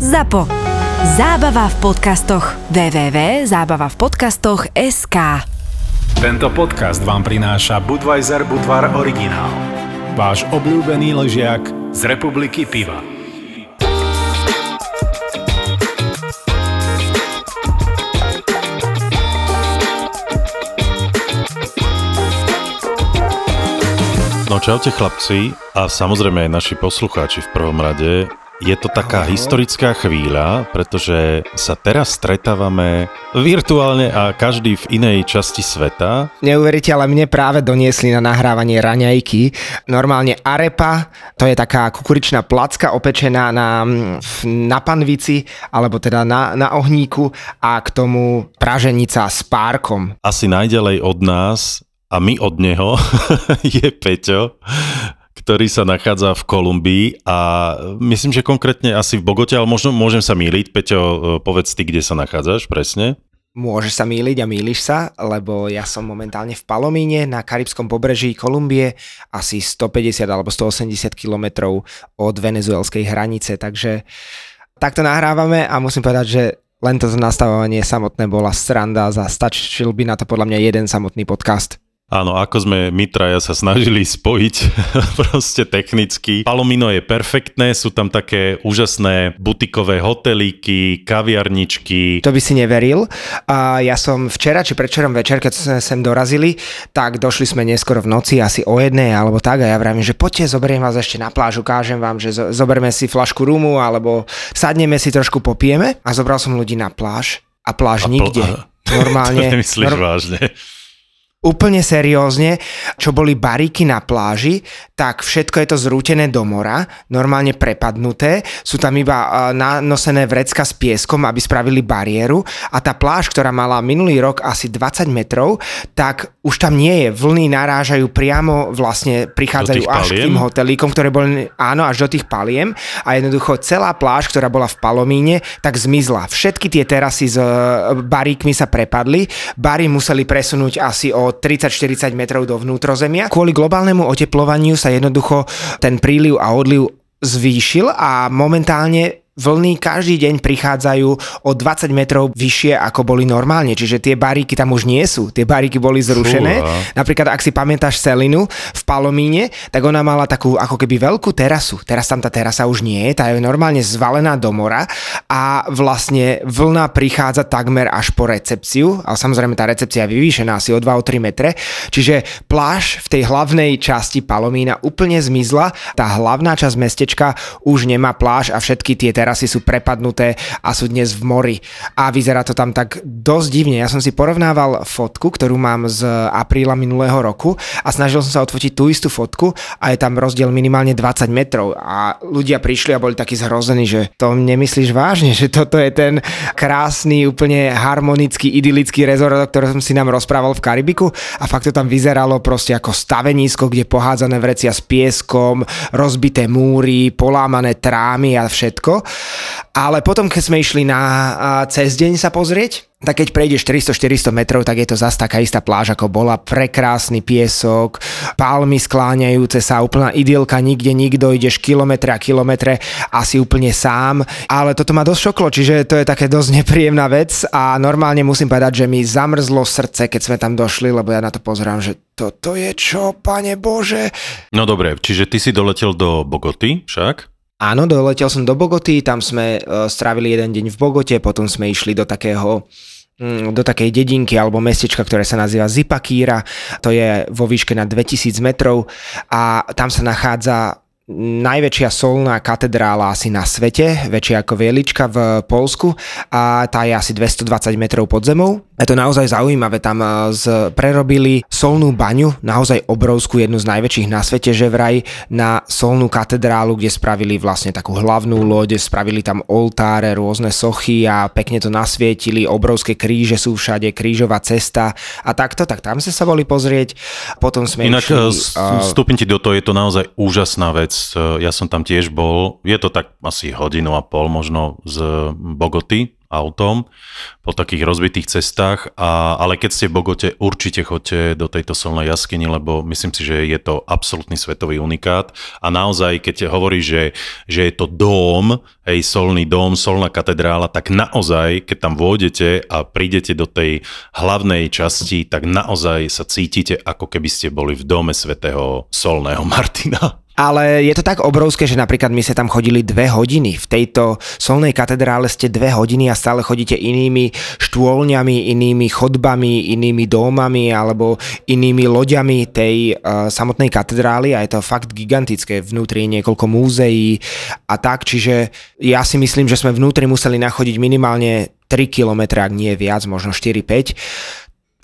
ZAPO. Zábava v podcastoch. www.zábavavpodcastoch.sk Tento podcast vám prináša Budweiser Budvar Originál. Váš obľúbený ležiak z republiky piva. No čaute chlapci a samozrejme aj naši poslucháči v prvom rade. Je to taká historická chvíľa, pretože sa teraz stretávame virtuálne a každý v inej časti sveta. Neuveríte, ale mne práve doniesli na nahrávanie raňajky. Normálne arepa, to je taká kukuričná placka opečená na, na panvici, alebo teda na, na ohníku a k tomu praženica s párkom. Asi najďalej od nás a my od neho je Peťo, ktorý sa nachádza v Kolumbii a myslím, že konkrétne asi v Bogote, ale možno môžem sa míliť. Peťo, povedz ty, kde sa nachádzaš presne. Môžeš sa míliť a míliš sa, lebo ja som momentálne v Palomíne na karibskom pobreží Kolumbie, asi 150 alebo 180 kilometrov od venezuelskej hranice, takže takto nahrávame a musím povedať, že len to nastavovanie samotné bola sranda, za stačil by na to podľa mňa jeden samotný podcast. Áno, ako sme my traja sa snažili spojiť proste technicky. Palomino je perfektné, sú tam také úžasné butikové hotelíky, kaviarničky. To by si neveril. A ja som včera, či predčerom večer, keď sme sem dorazili, tak došli sme neskoro v noci, asi o jednej alebo tak a ja vravím, že poďte, zoberiem vás ešte na pláž, ukážem vám, že zoberme si flašku rumu alebo sadneme si trošku popijeme a zobral som ľudí na pláž a pláž a nikde. Pl- Normálne. to nemyslíš norm- vážne úplne seriózne, čo boli bariky na pláži, tak všetko je to zrútené do mora, normálne prepadnuté, sú tam iba nanosené vrecka s pieskom, aby spravili bariéru. A tá pláž, ktorá mala minulý rok asi 20 metrov, tak už tam nie je, vlny narážajú priamo, vlastne prichádzajú až k tým hotelíkom, ktoré boli, áno, až do tých paliem. A jednoducho celá pláž, ktorá bola v Palomíne, tak zmizla. Všetky tie terasy s e, baríkmi sa prepadli, bary museli presunúť asi o 30-40 metrov do vnútrozemia. Kvôli globálnemu oteplovaniu sa jednoducho ten príliv a odliv zvýšil a momentálne vlny každý deň prichádzajú o 20 metrov vyššie, ako boli normálne. Čiže tie baríky tam už nie sú. Tie baríky boli zrušené. Fúha. Napríklad, ak si pamätáš Selinu v Palomíne, tak ona mala takú ako keby veľkú terasu. Teraz tam tá terasa už nie je, tá je normálne zvalená do mora a vlastne vlna prichádza takmer až po recepciu, ale samozrejme tá recepcia je vyvýšená asi o 2-3 metre, čiže pláž v tej hlavnej časti Palomína úplne zmizla, tá hlavná časť mestečka už nemá pláž a všetky tie terasy terasy sú prepadnuté a sú dnes v mori a vyzerá to tam tak dosť divne. Ja som si porovnával fotku, ktorú mám z apríla minulého roku a snažil som sa odfotiť tú istú fotku a je tam rozdiel minimálne 20 metrov a ľudia prišli a boli takí zhrození, že to nemyslíš vážne, že toto je ten krásny, úplne harmonický, idylický rezort, o ktorom som si nám rozprával v Karibiku a fakt to tam vyzeralo proste ako stavenisko, kde pohádzané vrecia s pieskom, rozbité múry, polámané trámy a všetko. Ale potom, keď sme išli na cez deň sa pozrieť, tak keď prejdeš 300-400 metrov, tak je to zase taká istá pláž, ako bola. Prekrásny piesok, palmy skláňajúce sa, úplná idylka, nikde nikto, ideš kilometre a kilometre, asi úplne sám. Ale toto ma dosť šoklo, čiže to je také dosť nepríjemná vec a normálne musím povedať, že mi zamrzlo srdce, keď sme tam došli, lebo ja na to pozerám, že toto je čo, pane Bože? No dobre, čiže ty si doletel do Bogoty však? Áno, doletel som do Bogoty, tam sme uh, strávili jeden deň v Bogote, potom sme išli do takého mm, do takej dedinky alebo mestečka, ktoré sa nazýva Zipakíra. To je vo výške na 2000 metrov a tam sa nachádza najväčšia solná katedrála asi na svete, väčšia ako Vielička v Polsku a tá je asi 220 metrov pod zemou. Je to naozaj zaujímavé, tam eh, z, prerobili solnú baňu, naozaj obrovskú, jednu z najväčších na svete, že vraj na solnú katedrálu, kde spravili vlastne takú hlavnú loď, spravili tam oltáre, rôzne sochy a pekne to nasvietili, obrovské kríže sú všade, krížová cesta a takto, tak tam sme sa boli pozrieť. Potom sme Inak išli, vstúpim ti do toho, je to naozaj úžasná vec. Ja som tam tiež bol, je to tak asi hodinu a pol možno z Bogoty, autom po takých rozbitých cestách, a, ale keď ste v Bogote, určite choďte do tejto solnej jaskyni, lebo myslím si, že je to absolútny svetový unikát. A naozaj, keď hovorí, že, že je to dóm, hej, solný dom, solná katedrála, tak naozaj, keď tam vôjdete a prídete do tej hlavnej časti, tak naozaj sa cítite, ako keby ste boli v dome svätého solného Martina. Ale je to tak obrovské, že napríklad my ste tam chodili dve hodiny. V tejto solnej katedrále ste dve hodiny a stále chodíte inými štôlňami, inými chodbami, inými domami alebo inými loďami tej uh, samotnej katedrály a je to fakt gigantické. Vnútri je niekoľko múzeí a tak, čiže ja si myslím, že sme vnútri museli nachodiť minimálne 3 km, ak nie viac, možno 4-5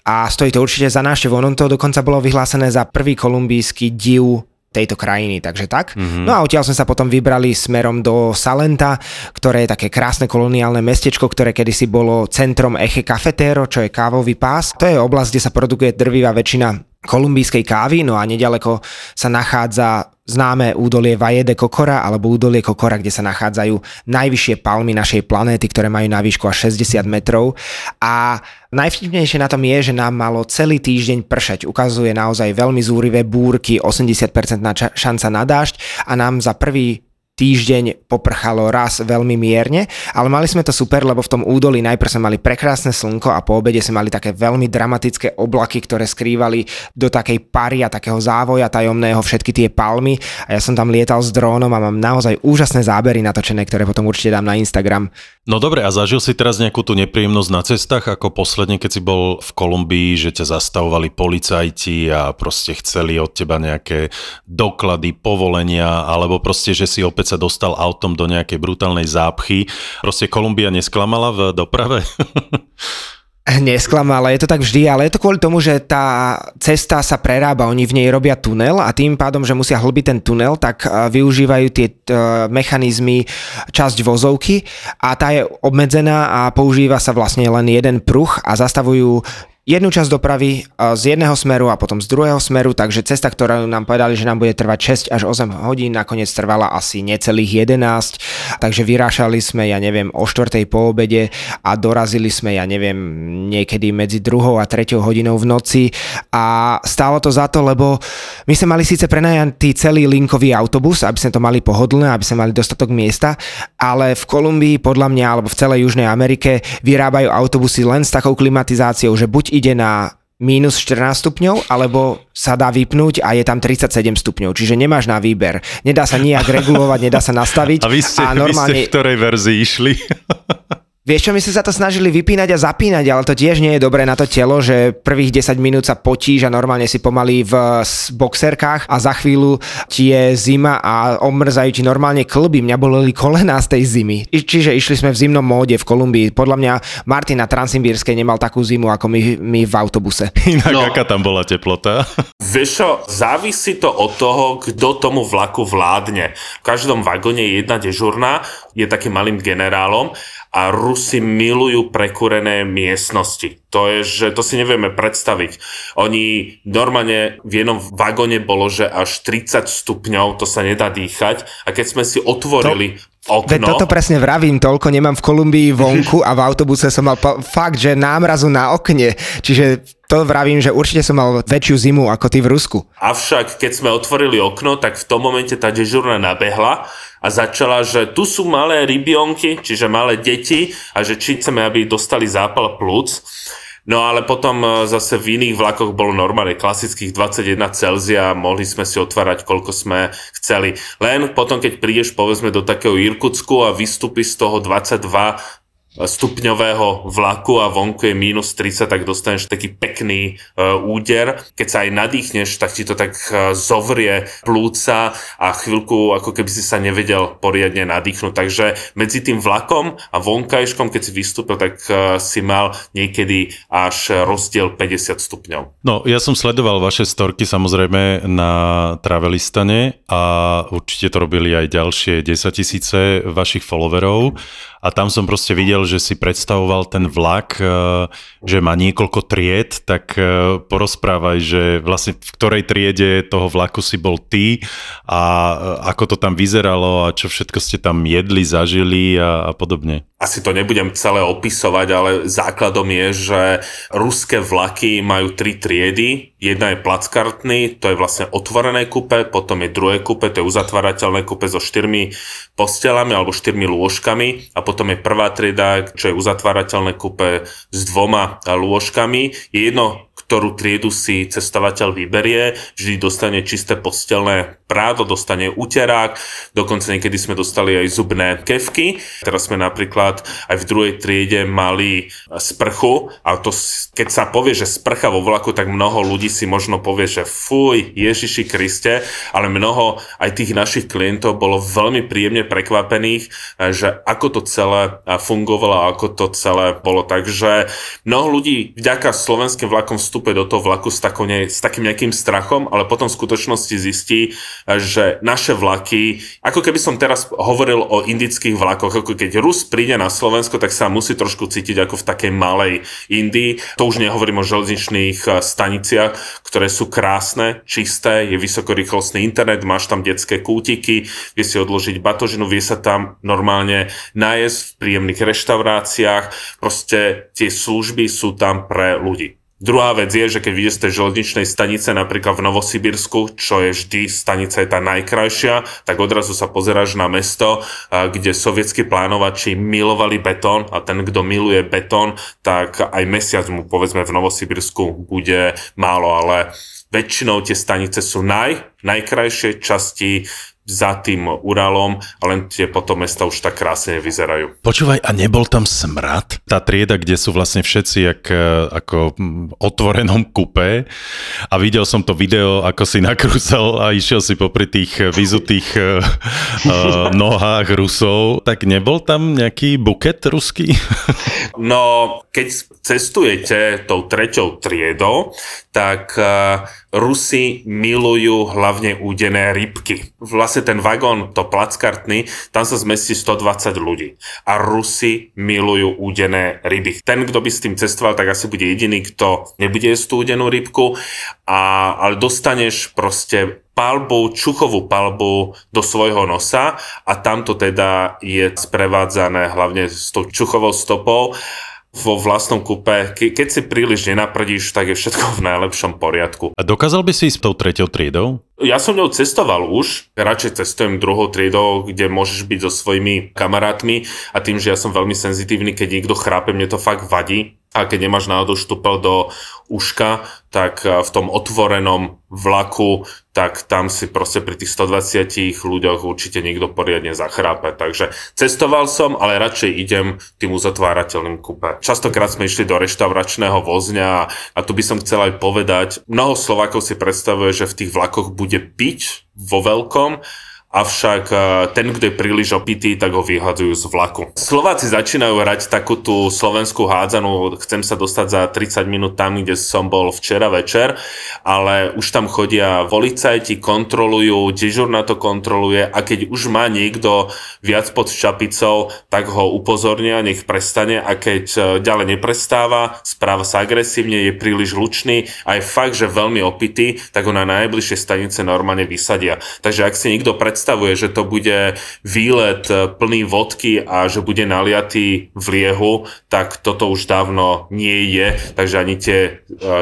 a stojí to určite za návštevu. Ono to dokonca bolo vyhlásené za prvý kolumbijský div tejto krajiny, takže tak. Mm-hmm. No a odtiaľ sme sa potom vybrali smerom do Salenta, ktoré je také krásne koloniálne mestečko, ktoré kedysi bolo centrom Eche Cafetero, čo je kávový pás. To je oblasť, kde sa produkuje drvivá väčšina kolumbijskej kávy, no a nedaleko sa nachádza známe údolie Valle de Kokora alebo údolie Kokora, kde sa nachádzajú najvyššie palmy našej planéty, ktoré majú na výšku až 60 metrov. A najvtipnejšie na tom je, že nám malo celý týždeň pršať. Ukazuje naozaj veľmi zúrivé búrky, 80% šanca na dážď a nám za prvý týždeň poprchalo raz veľmi mierne, ale mali sme to super, lebo v tom údolí najprv sme mali prekrásne slnko a po obede sme mali také veľmi dramatické oblaky, ktoré skrývali do takej pary a takého závoja tajomného všetky tie palmy a ja som tam lietal s drónom a mám naozaj úžasné zábery natočené, ktoré potom určite dám na Instagram. No dobre, a zažil si teraz nejakú tú nepríjemnosť na cestách, ako posledne, keď si bol v Kolumbii, že ťa zastavovali policajti a proste chceli od teba nejaké doklady, povolenia, alebo proste, že si opäť sa dostal autom do nejakej brutálnej zápchy. Proste Kolumbia nesklamala v doprave? Nesklamala, je to tak vždy, ale je to kvôli tomu, že tá cesta sa prerába, oni v nej robia tunel a tým pádom, že musia hlbiť ten tunel, tak e, využívajú tie e, mechanizmy časť vozovky a tá je obmedzená a používa sa vlastne len jeden pruh a zastavujú jednu časť dopravy z jedného smeru a potom z druhého smeru, takže cesta, ktorá nám povedali, že nám bude trvať 6 až 8 hodín, nakoniec trvala asi necelých 11, takže vyrášali sme, ja neviem, o 4. po obede a dorazili sme, ja neviem, niekedy medzi druhou a treťou hodinou v noci a stálo to za to, lebo my sme mali síce prenajatý celý linkový autobus, aby sme to mali pohodlné, aby sme mali dostatok miesta, ale v Kolumbii podľa mňa, alebo v celej Južnej Amerike vyrábajú autobusy len s takou klimatizáciou, že buď ide na minus 14 stupňov, alebo sa dá vypnúť a je tam 37 stupňov, čiže nemáš na výber. Nedá sa nijak regulovať, nedá sa nastaviť. A vy ste, a normálne... vy ste v ktorej verzii išli? Vieš čo, my sme sa to snažili vypínať a zapínať, ale to tiež nie je dobré na to telo, že prvých 10 minút sa potíš a normálne si pomaly v boxerkách a za chvíľu ti je zima a omrzajú ti normálne klby. Mňa boleli kolená z tej zimy. Čiže išli sme v zimnom móde v Kolumbii. Podľa mňa Martin na Transimbírskej nemal takú zimu ako my, my v autobuse. Inak no, aká tam bola teplota? Vieš čo, závisí to od toho, kto tomu vlaku vládne. V každom vagóne je jedna dežurná, je takým malým generálom a Rusi milujú prekúrené miestnosti. To je, že to si nevieme predstaviť. Oni normálne v jednom vagóne bolo, že až 30 stupňov, to sa nedá dýchať a keď sme si otvorili to... okno... toto presne vravím, toľko nemám v Kolumbii vonku a v autobuse som mal fakt, že námrazu na okne. Čiže to vravím, že určite som mal väčšiu zimu ako ty v Rusku. Avšak, keď sme otvorili okno, tak v tom momente tá dežurna nabehla a začala, že tu sú malé rybionky, čiže malé deti a že či chceme, aby dostali zápal plúc. No ale potom e, zase v iných vlakoch bolo normálne klasických 21 Celzia, mohli sme si otvárať koľko sme chceli. Len potom, keď prídeš povedzme do takého Irkutsku a vystúpi z toho 22 stupňového vlaku a vonku je minus 30, tak dostaneš taký pekný uh, úder. Keď sa aj nadýchneš, tak ti to tak uh, zovrie plúca a chvíľku ako keby si sa nevedel poriadne nadýchnuť. Takže medzi tým vlakom a vonkajškom, keď si vystúpil, tak uh, si mal niekedy až rozdiel 50 stupňov. No, ja som sledoval vaše storky samozrejme na Travelistane a určite to robili aj ďalšie 10 tisíce vašich followerov a tam som proste videl, že si predstavoval ten vlak, e, že má niekoľko tried, tak e, porozprávaj, že vlastne v ktorej triede toho vlaku si bol ty a e, ako to tam vyzeralo a čo všetko ste tam jedli, zažili a, a podobne. Asi to nebudem celé opisovať, ale základom je, že ruské vlaky majú tri triedy. Jedna je plackartný, to je vlastne otvorené kupe, potom je druhé kupe, to je uzatvárateľné kupe so štyrmi postelami alebo štyrmi lôžkami a potom je prvá trieda, čo je uzatvárateľné kupe s dvoma lôžkami. Je jedno, ktorú triedu si cestovateľ vyberie, vždy dostane čisté postelné prádo, dostane uterák, dokonca niekedy sme dostali aj zubné kevky. Teraz sme napríklad aj v druhej triede mali sprchu a to, keď sa povie, že sprcha vo vlaku, tak mnoho ľudí si možno povie, že fuj, Ježiši Kriste, ale mnoho aj tých našich klientov bolo veľmi príjemne prekvapených, že ako to celé fungovalo, ako to celé bolo. Takže mnoho ľudí vďaka slovenským vlakom vstúpe do toho vlaku s, takou ne, s takým nejakým strachom, ale potom v skutočnosti zistí, že naše vlaky, ako keby som teraz hovoril o indických vlakoch, ako keď Rus príde na Slovensko, tak sa musí trošku cítiť ako v takej malej Indii. To už nehovorím o železničných eh, staniciach, ktoré sú krásne, čisté, je vysokorýchlostný internet, máš tam detské kútiky, vie si odložiť batožinu, vie sa tam normálne najesť v príjemných reštauráciách, proste tie služby sú tam pre ľudí. Druhá vec je, že keď vidíte z tej železničnej stanice napríklad v Novosibirsku, čo je vždy stanica je tá najkrajšia, tak odrazu sa pozeráš na mesto, kde sovietskí plánovači milovali betón a ten, kto miluje betón, tak aj mesiac mu povedzme v Novosibirsku bude málo, ale väčšinou tie stanice sú naj, najkrajšie časti za tým Uralom a len tie potom mesta už tak krásne vyzerajú. Počúvaj, a nebol tam smrad? Tá trieda, kde sú vlastne všetci jak, e, ako v otvorenom kupe a videl som to video, ako si nakrúsal a išiel si popri tých vyzutých uh, nohách Rusov, tak nebol tam nejaký buket ruský? no, keď cestujete tou treťou triedou, tak uh, Rusi milujú hlavne údené rybky. Vlastne ten vagón, to plackartný, tam sa zmestí 120 ľudí. A Rusi milujú údené ryby. Ten, kto by s tým cestoval, tak asi bude jediný, kto nebude jesť tú údenú rybku, a, ale dostaneš proste palbu, čuchovú palbu do svojho nosa a tamto teda je sprevádzané hlavne s tou čuchovou stopou vo vlastnom kúpe, ke, keď si príliš nenaprdíš, tak je všetko v najlepšom poriadku. A dokázal by si ísť tou treťou triedou? Ja som ňou cestoval už, radšej cestujem druhou triedou, kde môžeš byť so svojimi kamarátmi a tým, že ja som veľmi senzitívny, keď niekto chrápe, mne to fakt vadí, a keď nemáš náhodou štupel do uška, tak v tom otvorenom vlaku, tak tam si proste pri tých 120 ľuďoch určite niekto poriadne zachrápe. Takže cestoval som, ale radšej idem tým uzatvárateľným kupe. Častokrát sme išli do reštauračného vozňa a tu by som chcel aj povedať, mnoho Slovákov si predstavuje, že v tých vlakoch bude piť vo veľkom, avšak e, ten, kto je príliš opitý, tak ho vyhadzujú z vlaku. Slováci začínajú hrať takú tú slovenskú hádzanú, chcem sa dostať za 30 minút tam, kde som bol včera večer, ale už tam chodia policajti, kontrolujú, dežur na to kontroluje a keď už má niekto viac pod čapicou, tak ho upozornia, nech prestane a keď e, ďalej neprestáva, správa sa agresívne, je príliš lučný a je fakt, že veľmi opitý, tak ho na najbližšie stanice normálne vysadia. Takže ak si niekto predstavuje predstavuje, že to bude výlet e, plný vodky a že bude naliatý v liehu, tak toto už dávno nie je. Takže ani tie e,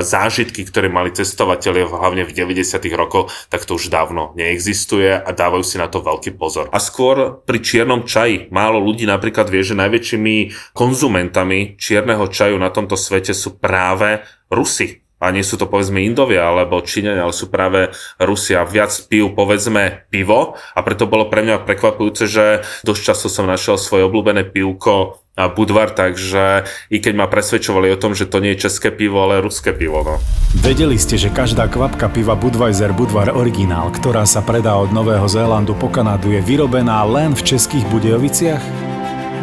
zážitky, ktoré mali cestovateľe hlavne v 90. rokoch, tak to už dávno neexistuje a dávajú si na to veľký pozor. A skôr pri čiernom čaji. Málo ľudí napríklad vie, že najväčšími konzumentami čierneho čaju na tomto svete sú práve Rusy a nie sú to povedzme Indovia alebo Číňania, ale sú práve Rusia. Viac pijú povedzme pivo a preto bolo pre mňa prekvapujúce, že dosť často som našiel svoje obľúbené pivko a Budvar, takže i keď ma presvedčovali o tom, že to nie je české pivo, ale ruské pivo. No. Vedeli ste, že každá kvapka piva Budweiser Budvar Originál, ktorá sa predá od Nového Zélandu po Kanadu, je vyrobená len v českých Budejoviciach?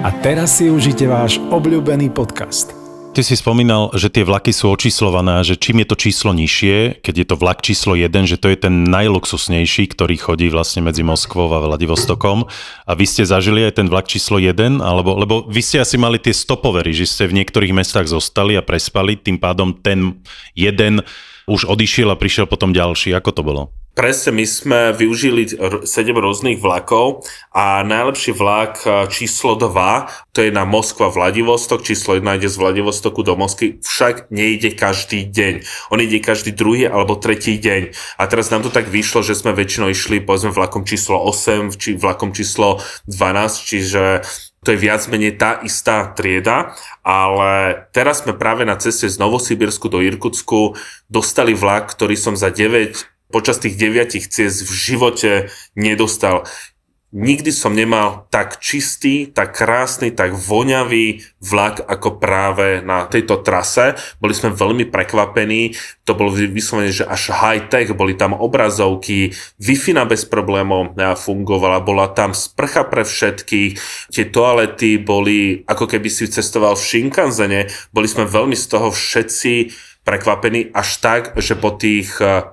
A teraz si užite váš obľúbený podcast – Ty si spomínal, že tie vlaky sú očíslované že čím je to číslo nižšie, keď je to vlak číslo 1, že to je ten najluxusnejší, ktorý chodí vlastne medzi Moskvou a Vladivostokom. A vy ste zažili aj ten vlak číslo 1, alebo, lebo vy ste asi mali tie stopovery, že ste v niektorých mestách zostali a prespali, tým pádom ten jeden už odišiel a prišiel potom ďalší. Ako to bolo? Presne, my sme využili 7 rôznych vlakov a najlepší vlak e, číslo 2, to je na Moskva Vladivostok, číslo 1 ide z Vladivostoku do Moskvy, však nejde každý deň. On ide každý druhý alebo tretí deň. A teraz nám to tak vyšlo, že sme väčšinou išli povedzme vlakom číslo 8, či vlakom číslo 12, čiže to je viac menej tá istá trieda, ale teraz sme práve na ceste z Novosibirsku do Irkutsku dostali vlak, ktorý som za 9 počas tých deviatich ciest v živote nedostal. Nikdy som nemal tak čistý, tak krásny, tak voňavý vlak ako práve na tejto trase. Boli sme veľmi prekvapení, to bolo vyslovene, že až high-tech, boli tam obrazovky, na bez problémov fungovala, bola tam sprcha pre všetkých, tie toalety boli, ako keby si cestoval v Shinkanzene, boli sme veľmi z toho všetci prekvapení až tak, že po tých 40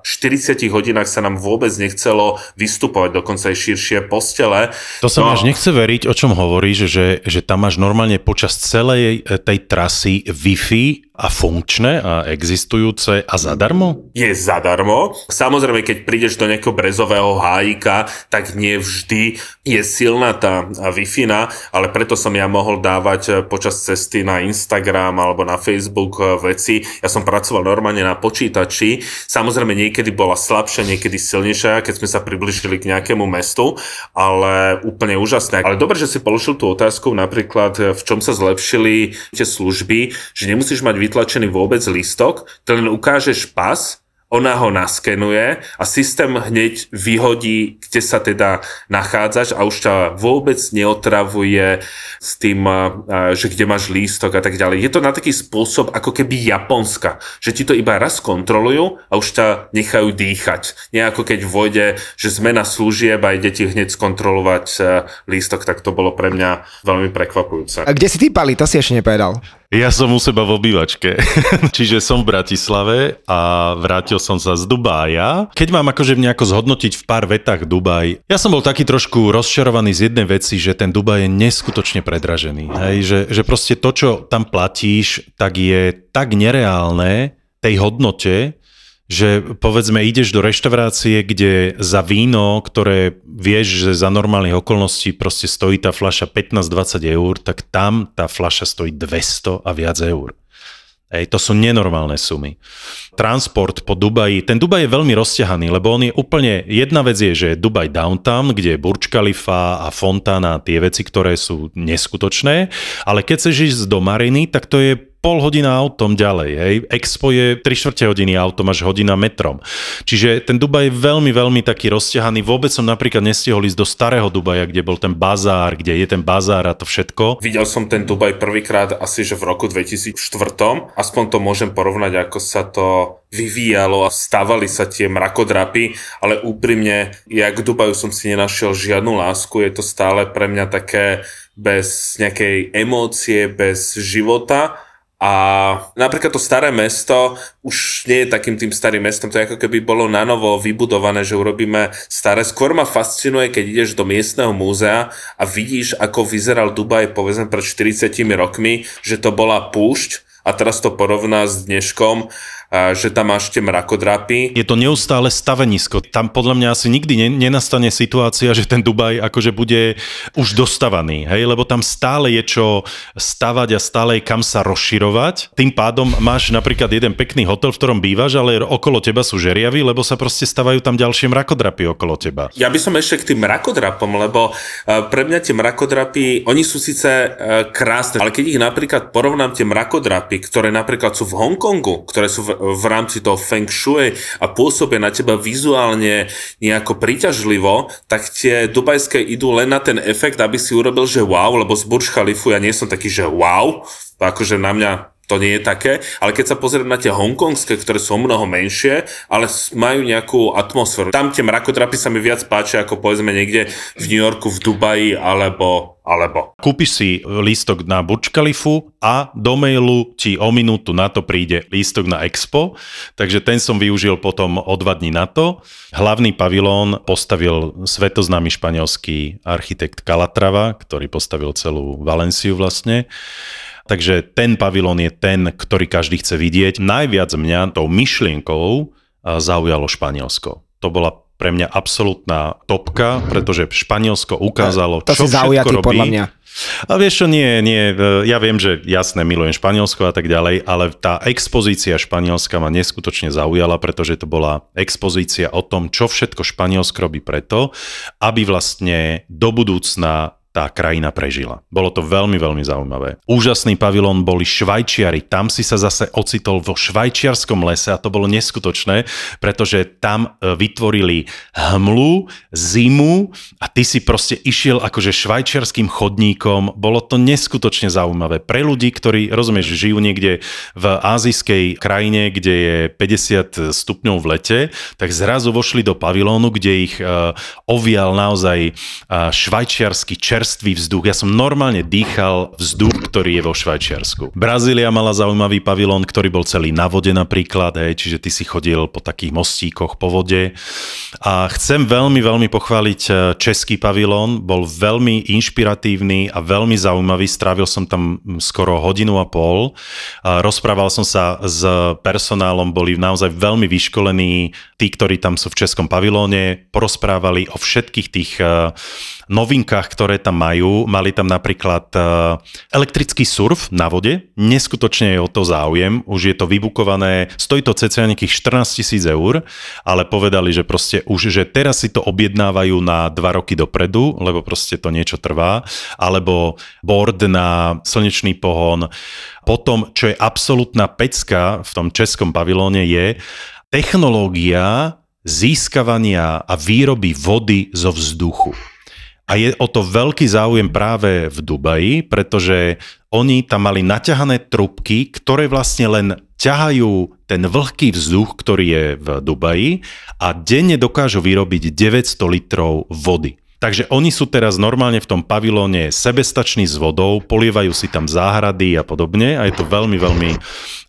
eh, hodinách sa nám vôbec nechcelo vystupovať, dokonca aj širšie postele. To sa no. až nechce veriť, o čom hovoríš, že, že tam máš normálne počas celej eh, tej trasy Wi-Fi a funkčné a existujúce a zadarmo? Je zadarmo. Samozrejme, keď prídeš do nejakého brezového hájika, tak nie vždy je silná tá wi ale preto som ja mohol dávať eh, počas cesty na Instagram alebo na Facebook eh, veci. Ja som pracoval normálne na počítači. Samozrejme, niekedy bola slabšia, niekedy silnejšia, keď sme sa približili k nejakému mestu, ale úplne úžasné. Ale dobre, že si položil tú otázku, napríklad eh, v čom sa zlepšili tie služby, že nemusíš mať vytlačený vôbec lístok, to len ukážeš pas ona ho naskenuje a systém hneď vyhodí, kde sa teda nachádzaš a už ťa vôbec neotravuje s tým, že kde máš lístok a tak ďalej. Je to na taký spôsob ako keby Japonska, že ti to iba raz kontrolujú a už ťa nechajú dýchať. Nie ako keď vojde, že zmena služieb a ide ti hneď skontrolovať e, lístok, tak to bolo pre mňa veľmi prekvapujúce. A kde si ty pali, to si ešte nepovedal. Ja som u seba v obývačke, čiže som v Bratislave a vrátil som sa z Dubája. Keď mám akože nejako zhodnotiť v pár vetách Dubaj, ja som bol taký trošku rozčarovaný z jednej veci, že ten Dubaj je neskutočne predražený. Hej, že, že proste to, čo tam platíš, tak je tak nereálne tej hodnote, že povedzme ideš do reštaurácie, kde za víno, ktoré vieš, že za normálnych okolností proste stojí tá fľaša 15-20 eur, tak tam tá fľaša stojí 200 a viac eur. Ej, to sú nenormálne sumy. Transport po Dubaji, ten Dubaj je veľmi rozťahaný, lebo on je úplne, jedna vec je, že je Dubaj downtown, kde je Burj Khalifa a fontana, tie veci, ktoré sú neskutočné, ale keď chceš ísť do Mariny, tak to je pol hodina autom ďalej. Hej. Expo je 3 čtvrte hodiny autom až hodina metrom. Čiže ten Dubaj je veľmi, veľmi taký rozťahaný. Vôbec som napríklad nestihol ísť do starého Dubaja, kde bol ten bazár, kde je ten bazár a to všetko. Videl som ten Dubaj prvýkrát asi že v roku 2004. Aspoň to môžem porovnať, ako sa to vyvíjalo a stávali sa tie mrakodrapy, ale úprimne, ja k Dubaju som si nenašiel žiadnu lásku, je to stále pre mňa také bez nejakej emócie, bez života a napríklad to staré mesto už nie je takým tým starým mestom, to je ako keby bolo na novo vybudované, že urobíme staré. Skôr ma fascinuje, keď ideš do miestneho múzea a vidíš, ako vyzeral Dubaj povedzme pred 40 rokmi, že to bola púšť a teraz to porovná s dneškom že tam máš tie mrakodrapy. Je to neustále stavenisko. Tam podľa mňa asi nikdy nenastane situácia, že ten Dubaj akože bude už dostavaný, hej, lebo tam stále je čo stavať a stále je kam sa rozširovať. Tým pádom máš napríklad jeden pekný hotel, v ktorom bývaš, ale okolo teba sú žeriavy, lebo sa proste stavajú tam ďalšie mrakodrapy okolo teba. Ja by som ešte k tým mrakodrapom, lebo e, pre mňa tie mrakodrapy, oni sú síce e, krásne, ale keď ich napríklad porovnám tie mrakodrapy, ktoré napríklad sú v Hongkongu, ktoré sú v v rámci toho Feng Shui a pôsobia na teba vizuálne nejako príťažlivo, tak tie dubajské idú len na ten efekt, aby si urobil, že wow, lebo z Burj Khalifu ja nie som taký, že wow, akože na mňa to nie je také, ale keď sa pozriem na tie hongkongské, ktoré sú mnoho menšie, ale majú nejakú atmosféru. Tam tie mrakodrapy sa mi viac páčia ako povedzme niekde v New Yorku, v Dubaji alebo alebo. Kúpiš si lístok na Burj Khalifu a do mailu ti o minútu na to príde lístok na Expo, takže ten som využil potom o dva dní na to. Hlavný pavilón postavil svetoznámy španielský architekt Calatrava, ktorý postavil celú Valenciu vlastne. Takže ten pavilón je ten, ktorý každý chce vidieť. Najviac mňa tou myšlienkou zaujalo Španielsko. To bola pre mňa absolútna topka, pretože Španielsko ukázalo, to čo si zaujatý robí. podľa mňa. A vieš čo, nie, nie, e, ja viem, že jasné, milujem Španielsko a tak ďalej, ale tá expozícia Španielska ma neskutočne zaujala, pretože to bola expozícia o tom, čo všetko Španielsko robí preto, aby vlastne do budúcna tá krajina prežila. Bolo to veľmi, veľmi zaujímavé. Úžasný pavilón boli Švajčiari. Tam si sa zase ocitol vo švajčiarskom lese a to bolo neskutočné, pretože tam e, vytvorili hmlu, zimu a ty si proste išiel akože švajčiarským chodníkom. Bolo to neskutočne zaujímavé. Pre ľudí, ktorí, rozumieš, žijú niekde v azijskej krajine, kde je 50 stupňov v lete, tak zrazu vošli do pavilónu, kde ich uh, ovial naozaj uh, švajčiarsky čer čerstvý vzduch. Ja som normálne dýchal vzduch, ktorý je vo Švajčiarsku. Brazília mala zaujímavý pavilón, ktorý bol celý na vode napríklad, hej, čiže ty si chodil po takých mostíkoch po vode. A chcem veľmi, veľmi pochváliť e, český pavilón, bol veľmi inšpiratívny a veľmi zaujímavý. Strávil som tam skoro hodinu a pol. A rozprával som sa s personálom, boli naozaj veľmi vyškolení tí, ktorí tam sú v českom pavilóne, porozprávali o všetkých tých e, novinkách, ktoré tam majú. Mali tam napríklad uh, elektrický surf na vode, neskutočne je o to záujem, už je to vybukované, stojí to cca nejakých 14 tisíc eur, ale povedali, že proste už, že teraz si to objednávajú na dva roky dopredu, lebo proste to niečo trvá, alebo board na slnečný pohon. Potom, čo je absolútna pecka v tom českom pavilóne je technológia získavania a výroby vody zo vzduchu. A je o to veľký záujem práve v Dubaji, pretože oni tam mali naťahané trubky, ktoré vlastne len ťahajú ten vlhký vzduch, ktorý je v Dubaji a denne dokážu vyrobiť 900 litrov vody. Takže oni sú teraz normálne v tom pavilóne sebestační s vodou, polievajú si tam záhrady a podobne a je to veľmi, veľmi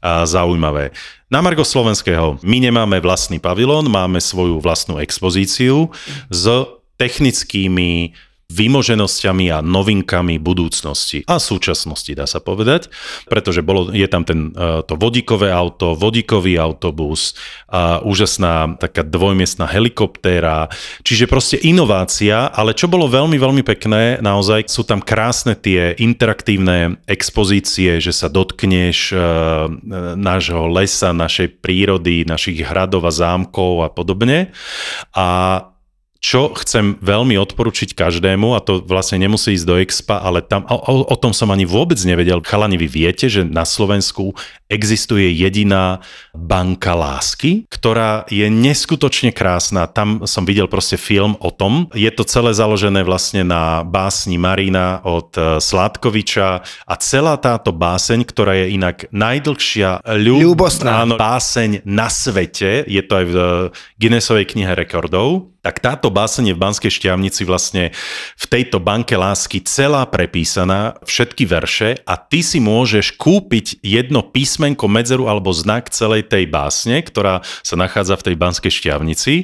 zaujímavé. Na Margo Slovenského my nemáme vlastný pavilón, máme svoju vlastnú expozíciu s technickými vymoženosťami a novinkami budúcnosti a súčasnosti, dá sa povedať, pretože bolo, je tam ten, e, to vodíkové auto, vodíkový autobus, a úžasná taká dvojmiestná helikoptéra, čiže proste inovácia, ale čo bolo veľmi, veľmi pekné, naozaj sú tam krásne tie interaktívne expozície, že sa dotkneš uh, nášho lesa, našej prírody, našich hradov a zámkov a podobne. A čo chcem veľmi odporučiť každému, a to vlastne nemusí ísť do Expa, ale tam o, o tom som ani vôbec nevedel. Chalani, vy viete, že na Slovensku existuje jediná banka lásky, ktorá je neskutočne krásna. Tam som videl proste film o tom. Je to celé založené vlastne na básni Marina od e, Sládkoviča a celá táto báseň, ktorá je inak najdlhšia ľub... Áno, báseň na svete, je to aj v e, Guinnessovej knihe rekordov, tak táto báseň je v Banskej šťavnici vlastne v tejto banke lásky celá prepísaná, všetky verše a ty si môžeš kúpiť jedno písmenko, medzeru alebo znak celej tej básne, ktorá sa nachádza v tej Banskej šťavnici,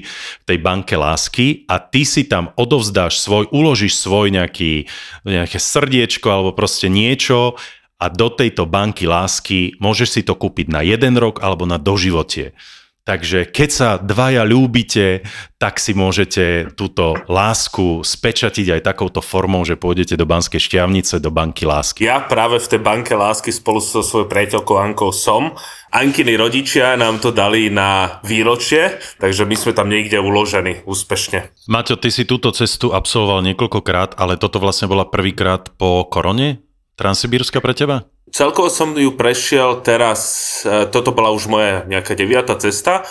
v tej banke lásky a ty si tam odovzdáš svoj, uložíš svoj nejaký, nejaké srdiečko alebo proste niečo a do tejto banky lásky môžeš si to kúpiť na jeden rok alebo na doživotie. Takže keď sa dvaja ľúbite, tak si môžete túto lásku spečatiť aj takouto formou, že pôjdete do Banskej šťavnice, do banky lásky. Ja práve v tej banke lásky spolu so svojou priateľkou Ankou som. Ankiny rodičia nám to dali na výročie, takže my sme tam niekde uložení úspešne. Maťo, ty si túto cestu absolvoval niekoľkokrát, ale toto vlastne bola prvýkrát po korone? Transsibírska pre teba? Celkovo som ju prešiel teraz, e, toto bola už moja nejaká deviata cesta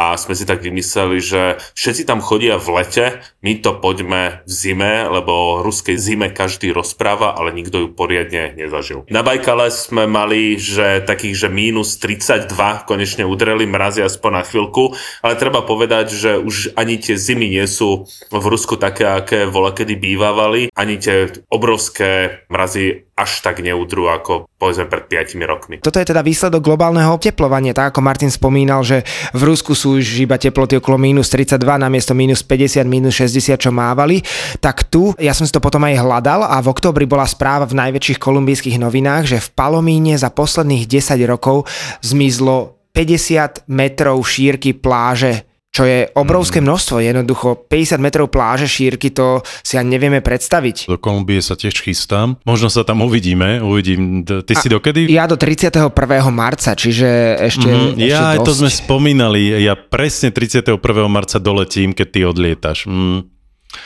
a sme si tak vymysleli, že všetci tam chodia v lete, my to poďme v zime, lebo o ruskej zime každý rozpráva, ale nikto ju poriadne nezažil. Na Bajkale sme mali, že takých, že mínus 32 konečne udreli mrazy aspoň na chvíľku, ale treba povedať, že už ani tie zimy nie sú v Rusku také, aké vola bývavali, ani tie obrovské mrazy až tak neudrú ako povedzme pred 5 rokmi. Toto je teda výsledok globálneho oteplovania, tak ako Martin spomínal, že v Rusku sú už iba teploty okolo minus 32 namiesto minus 50, minus 60, čo mávali, tak tu, ja som si to potom aj hľadal a v oktobri bola správa v najväčších kolumbijských novinách, že v Palomíne za posledných 10 rokov zmizlo 50 metrov šírky pláže čo je obrovské Mhm. množstvo. Jednoducho 50 metrov pláže šírky, to si ani nevieme predstaviť. Do Kolumbie sa tiež chystám. Možno sa tam uvidíme. Uvidím. Ty si dokedy? Ja do 31. marca, čiže ešte, Mhm. ešte Ja, dosť. to sme spomínali. Ja presne 31. marca doletím, keď ty odlietaš. Mm.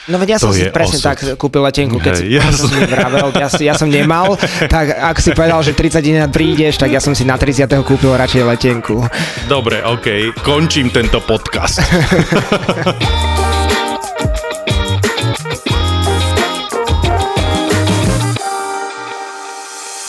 No veď ja som si presne osud. tak kúpil letenku, keď Hej, si, ja som, vravel, ja, ja som nemal, tak ak si povedal, že 30 dní prídeš, tak ja som si na 30. kúpil radšej letenku. Dobre, OK. Končím tento podcast.